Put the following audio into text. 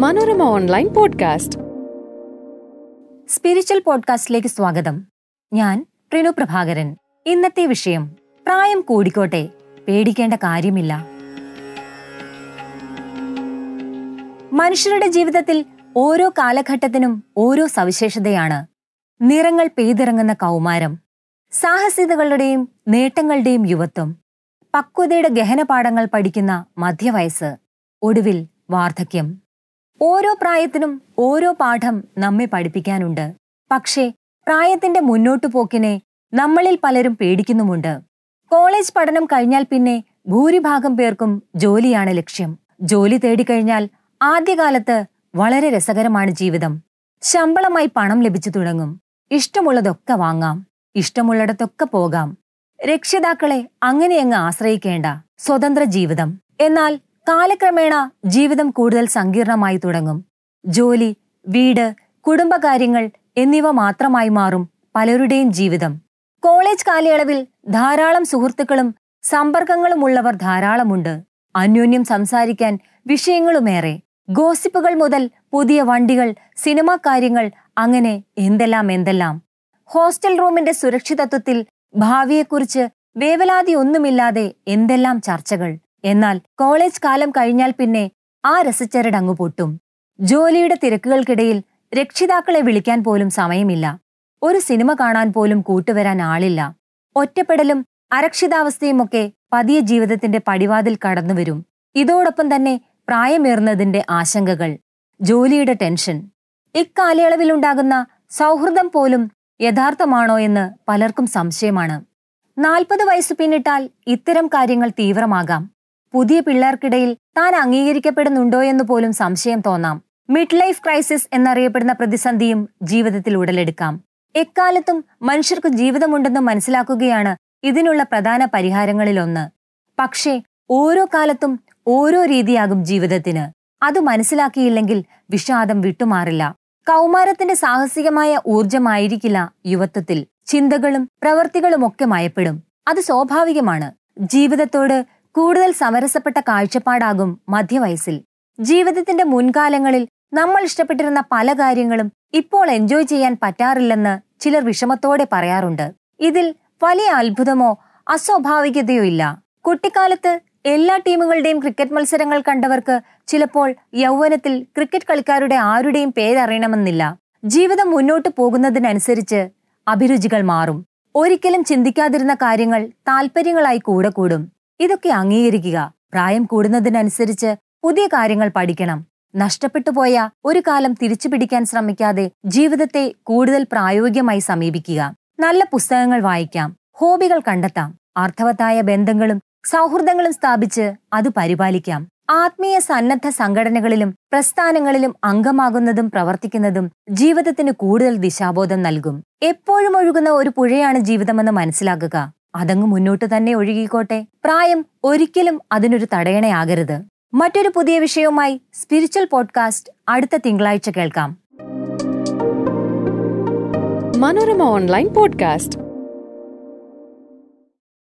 Manorama online podcast. Spiritual പോഡ്കാസ്റ്റിലേക്ക് സ്വാഗതം. ഞാൻ പ്രിനു പ്രഭാകരൻ. ഇന്നത്തെ വിഷയം പ്രായം കൂടിക്കോട്ടെ പേടിക്കേണ്ട കാര്യമില്ല. മനുഷ്യരുടെ ജീവിതത്തിൽ ഓരോ കാലഘട്ടത്തിനും ഓരോ സവിശേഷതയാണ്. നിറങ്ങൾ പെയ്തിറങ്ങുന്ന കൗമാരം സാഹസികതകളുടെയും നേട്ടങ്ങളുടെയും യുവത്വം പക്വതയുടെ ഗഹനപാഠങ്ങൾ പഠിക്കുന്ന മധ്യവയസ്സ് ഒടുവിൽ വാർദ്ധക്യം. ഓരോ പ്രായത്തിനും ഓരോ പാഠം നമ്മെ പഠിപ്പിക്കാനുണ്ട്. പക്ഷേ പ്രായത്തിന്റെ മുന്നോട്ടു പോക്കിനെ നമ്മളിൽ പലരും പേടിക്കുന്നുമുണ്ട്. കോളേജ് പഠനം കഴിഞ്ഞാൽ പിന്നെ ഭൂരിഭാഗം പേർക്കും ജോലിയാണ് ലക്ഷ്യം. ജോലി തേടിക്കഴിഞ്ഞാൽ ആദ്യകാലത്ത് വളരെ രസകരമാണ് ജീവിതം. ശമ്പളമായി പണം ലഭിച്ചു തുടങ്ങും. ഇഷ്ടമുള്ളതൊക്കെ വാങ്ങാം. ഇഷ്ടമുള്ളിടത്തൊക്കെ പോകാം. രക്ഷിതാക്കളെ അങ്ങനെയങ്ങ് ആശ്രയിക്കേണ്ട സ്വതന്ത്ര ജീവിതം. എന്നാൽ കാലക്രമേണ ജീവിതം കൂടുതൽ സങ്കീർണമായി തുടങ്ങും. ജോലി വീട് കുടുംബകാര്യങ്ങൾ എന്നിവ മാത്രമായി മാറും പലരുടെയും ജീവിതം. കോളേജ് കാലയളവിൽ ധാരാളം സുഹൃത്തുക്കളും സമ്പർക്കങ്ങളും ഉള്ളവർ ധാരാളമുണ്ട്. അന്യോന്യം സംസാരിക്കാൻ വിഷയങ്ങളുമേറെ. ഗോസിപ്പുകൾ മുതൽ പുതിയ വണ്ടികൾ സിനിമാ കാര്യങ്ങൾ അങ്ങനെ എന്തെല്ലാം എന്തെല്ലാം. ഹോസ്റ്റൽ റൂമിന്റെ സുരക്ഷിതത്വത്തിൽ ഭാവിയെക്കുറിച്ച് വേവലാതി ഒന്നുമില്ലാതെ എന്തെല്ലാം ചർച്ചകൾ. എന്നാൽ കോളേജ് കാലം കഴിഞ്ഞാൽ പിന്നെ ആ രസച്ചരടങ്ങു പൊട്ടും. ജോലിയുടെ തിരക്കുകൾക്കിടയിൽ രക്ഷിതാക്കളെ വിളിക്കാൻ പോലും സമയമില്ല. ഒരു സിനിമ കാണാൻ പോലും കൂട്ടുവരാൻ ആളില്ല. ഒറ്റപ്പെടലും അരക്ഷിതാവസ്ഥയുമൊക്കെ പതിയ ജീവിതത്തിന്റെ പടിവാതിൽ കടന്നുവരും ഇതോടൊപ്പം തന്നെ പ്രായമേറുന്നതിന്റെ ആശങ്കകൾ ജോലിയുടെ ടെൻഷൻ. ഇക്കാലയളവിലുണ്ടാകുന്ന സൗഹൃദം പോലും യഥാർത്ഥമാണോ എന്ന് പലർക്കും സംശയമാണ്. നാൽപ്പത് വയസ്സ് പിന്നിട്ടാൽ ഇത്തരം കാര്യങ്ങൾ തീവ്രമാകാം. പുതിയ പിള്ളേർക്കിടയിൽ താൻ അംഗീകരിക്കപ്പെടുന്നുണ്ടോ എന്ന് പോലും സംശയം തോന്നാം. മിഡ് ലൈഫ് ക്രൈസിസ് എന്നറിയപ്പെടുന്ന പ്രതിസന്ധിയും ജീവിതത്തിൽ ഉടലെടുക്കാം. എക്കാലത്തും മനുഷ്യർക്ക് ജീവിതമുണ്ടെന്ന് മനസ്സിലാക്കുകയാണ് ഇതിനുള്ള പ്രധാന പരിഹാരങ്ങളിലൊന്ന്. പക്ഷേ ഓരോ കാലത്തും ഓരോ രീതിയാകും ജീവിതത്തിന്. അത് മനസ്സിലാക്കിയില്ലെങ്കിൽ വിഷാദം വിട്ടുമാറില്ല. കൗമാരത്തിന്റെ സാഹസികമായ ഊർജമായിരിക്കില്ല യുവത്വത്തിൽ. ചിന്തകളും പ്രവൃത്തികളുമൊക്കെ മയപ്പെടും. അത് സ്വാഭാവികമാണ്. ജീവിതത്തോട് കൂടുതൽ സമരസപ്പെട്ട കാഴ്ചപ്പാടാകും മധ്യവയസ്സിൽ. ജീവിതത്തിന്റെ മുൻകാലങ്ങളിൽ നമ്മൾ ഇഷ്ടപ്പെട്ടിരുന്ന പല കാര്യങ്ങളും ഇപ്പോൾ എൻജോയ് ചെയ്യാൻ പറ്റാറില്ലെന്ന് ചിലർ വിഷമത്തോടെ പറയാറുണ്ട്. ഇതിൽ വലിയ അത്ഭുതമോ അസ്വാഭാവികതയോ ഇല്ല. കുട്ടിക്കാലത്ത് എല്ലാ ടീമുകളുടെയും ക്രിക്കറ്റ് മത്സരങ്ങൾ കണ്ടവർക്ക് ചിലപ്പോൾ യൗവനത്തിൽ ക്രിക്കറ്റ് കളിക്കാരുടെ ആരുടെയും പേരറിയണമെന്നില്ല. ജീവിതം മുന്നോട്ട് പോകുന്നതിനനുസരിച്ച് അഭിരുചികൾ മാറും. ഒരിക്കലും ചിന്തിക്കാതിരുന്ന കാര്യങ്ങൾ താല്പര്യങ്ങളായി കൂടെ കൂടും. ഇതൊക്കെ അംഗീകരിക്കുക. പ്രായം കൂടുന്നതിനനുസരിച്ച് പുതിയ കാര്യങ്ങൾ പഠിക്കണം. നഷ്ടപ്പെട്ടു പോയ ഒരു കാലം തിരിച്ചു പിടിക്കാൻ ശ്രമിക്കാതെ ജീവിതത്തെ കൂടുതൽ പ്രായോഗികമായി സമീപിക്കുക. നല്ല പുസ്തകങ്ങൾ വായിക്കാം. ഹോബികൾ കണ്ടെത്താം. അർത്ഥവത്തായ ബന്ധങ്ങളും സൗഹൃദങ്ങളും സ്ഥാപിച്ച് അത് പരിപാലിക്കാം. ആത്മീയ സന്നദ്ധ സംഘടനകളിലും പ്രസ്ഥാനങ്ങളിലും അംഗമാകുന്നതും പ്രവർത്തിക്കുന്നതും ജീവിതത്തിന് കൂടുതൽ ദിശാബോധം നൽകും. എപ്പോഴും ഒഴുകുന്ന ഒരു പുഴയാണ് ജീവിതമെന്ന് മനസ്സിലാക്കുക. അതങ്ങ് മുന്നോട്ട് തന്നെ ഒഴുകിക്കോട്ടെ. പ്രായം ഒരിക്കലും അതിനൊരു തടയണയാകരുത് മറ്റൊരു പുതിയ വിഷയവുമായി സ്പിരിച്വൽ പോഡ്കാസ്റ്റ് അടുത്ത തിങ്കളാഴ്ച കേൾക്കാം. Manorama online podcast.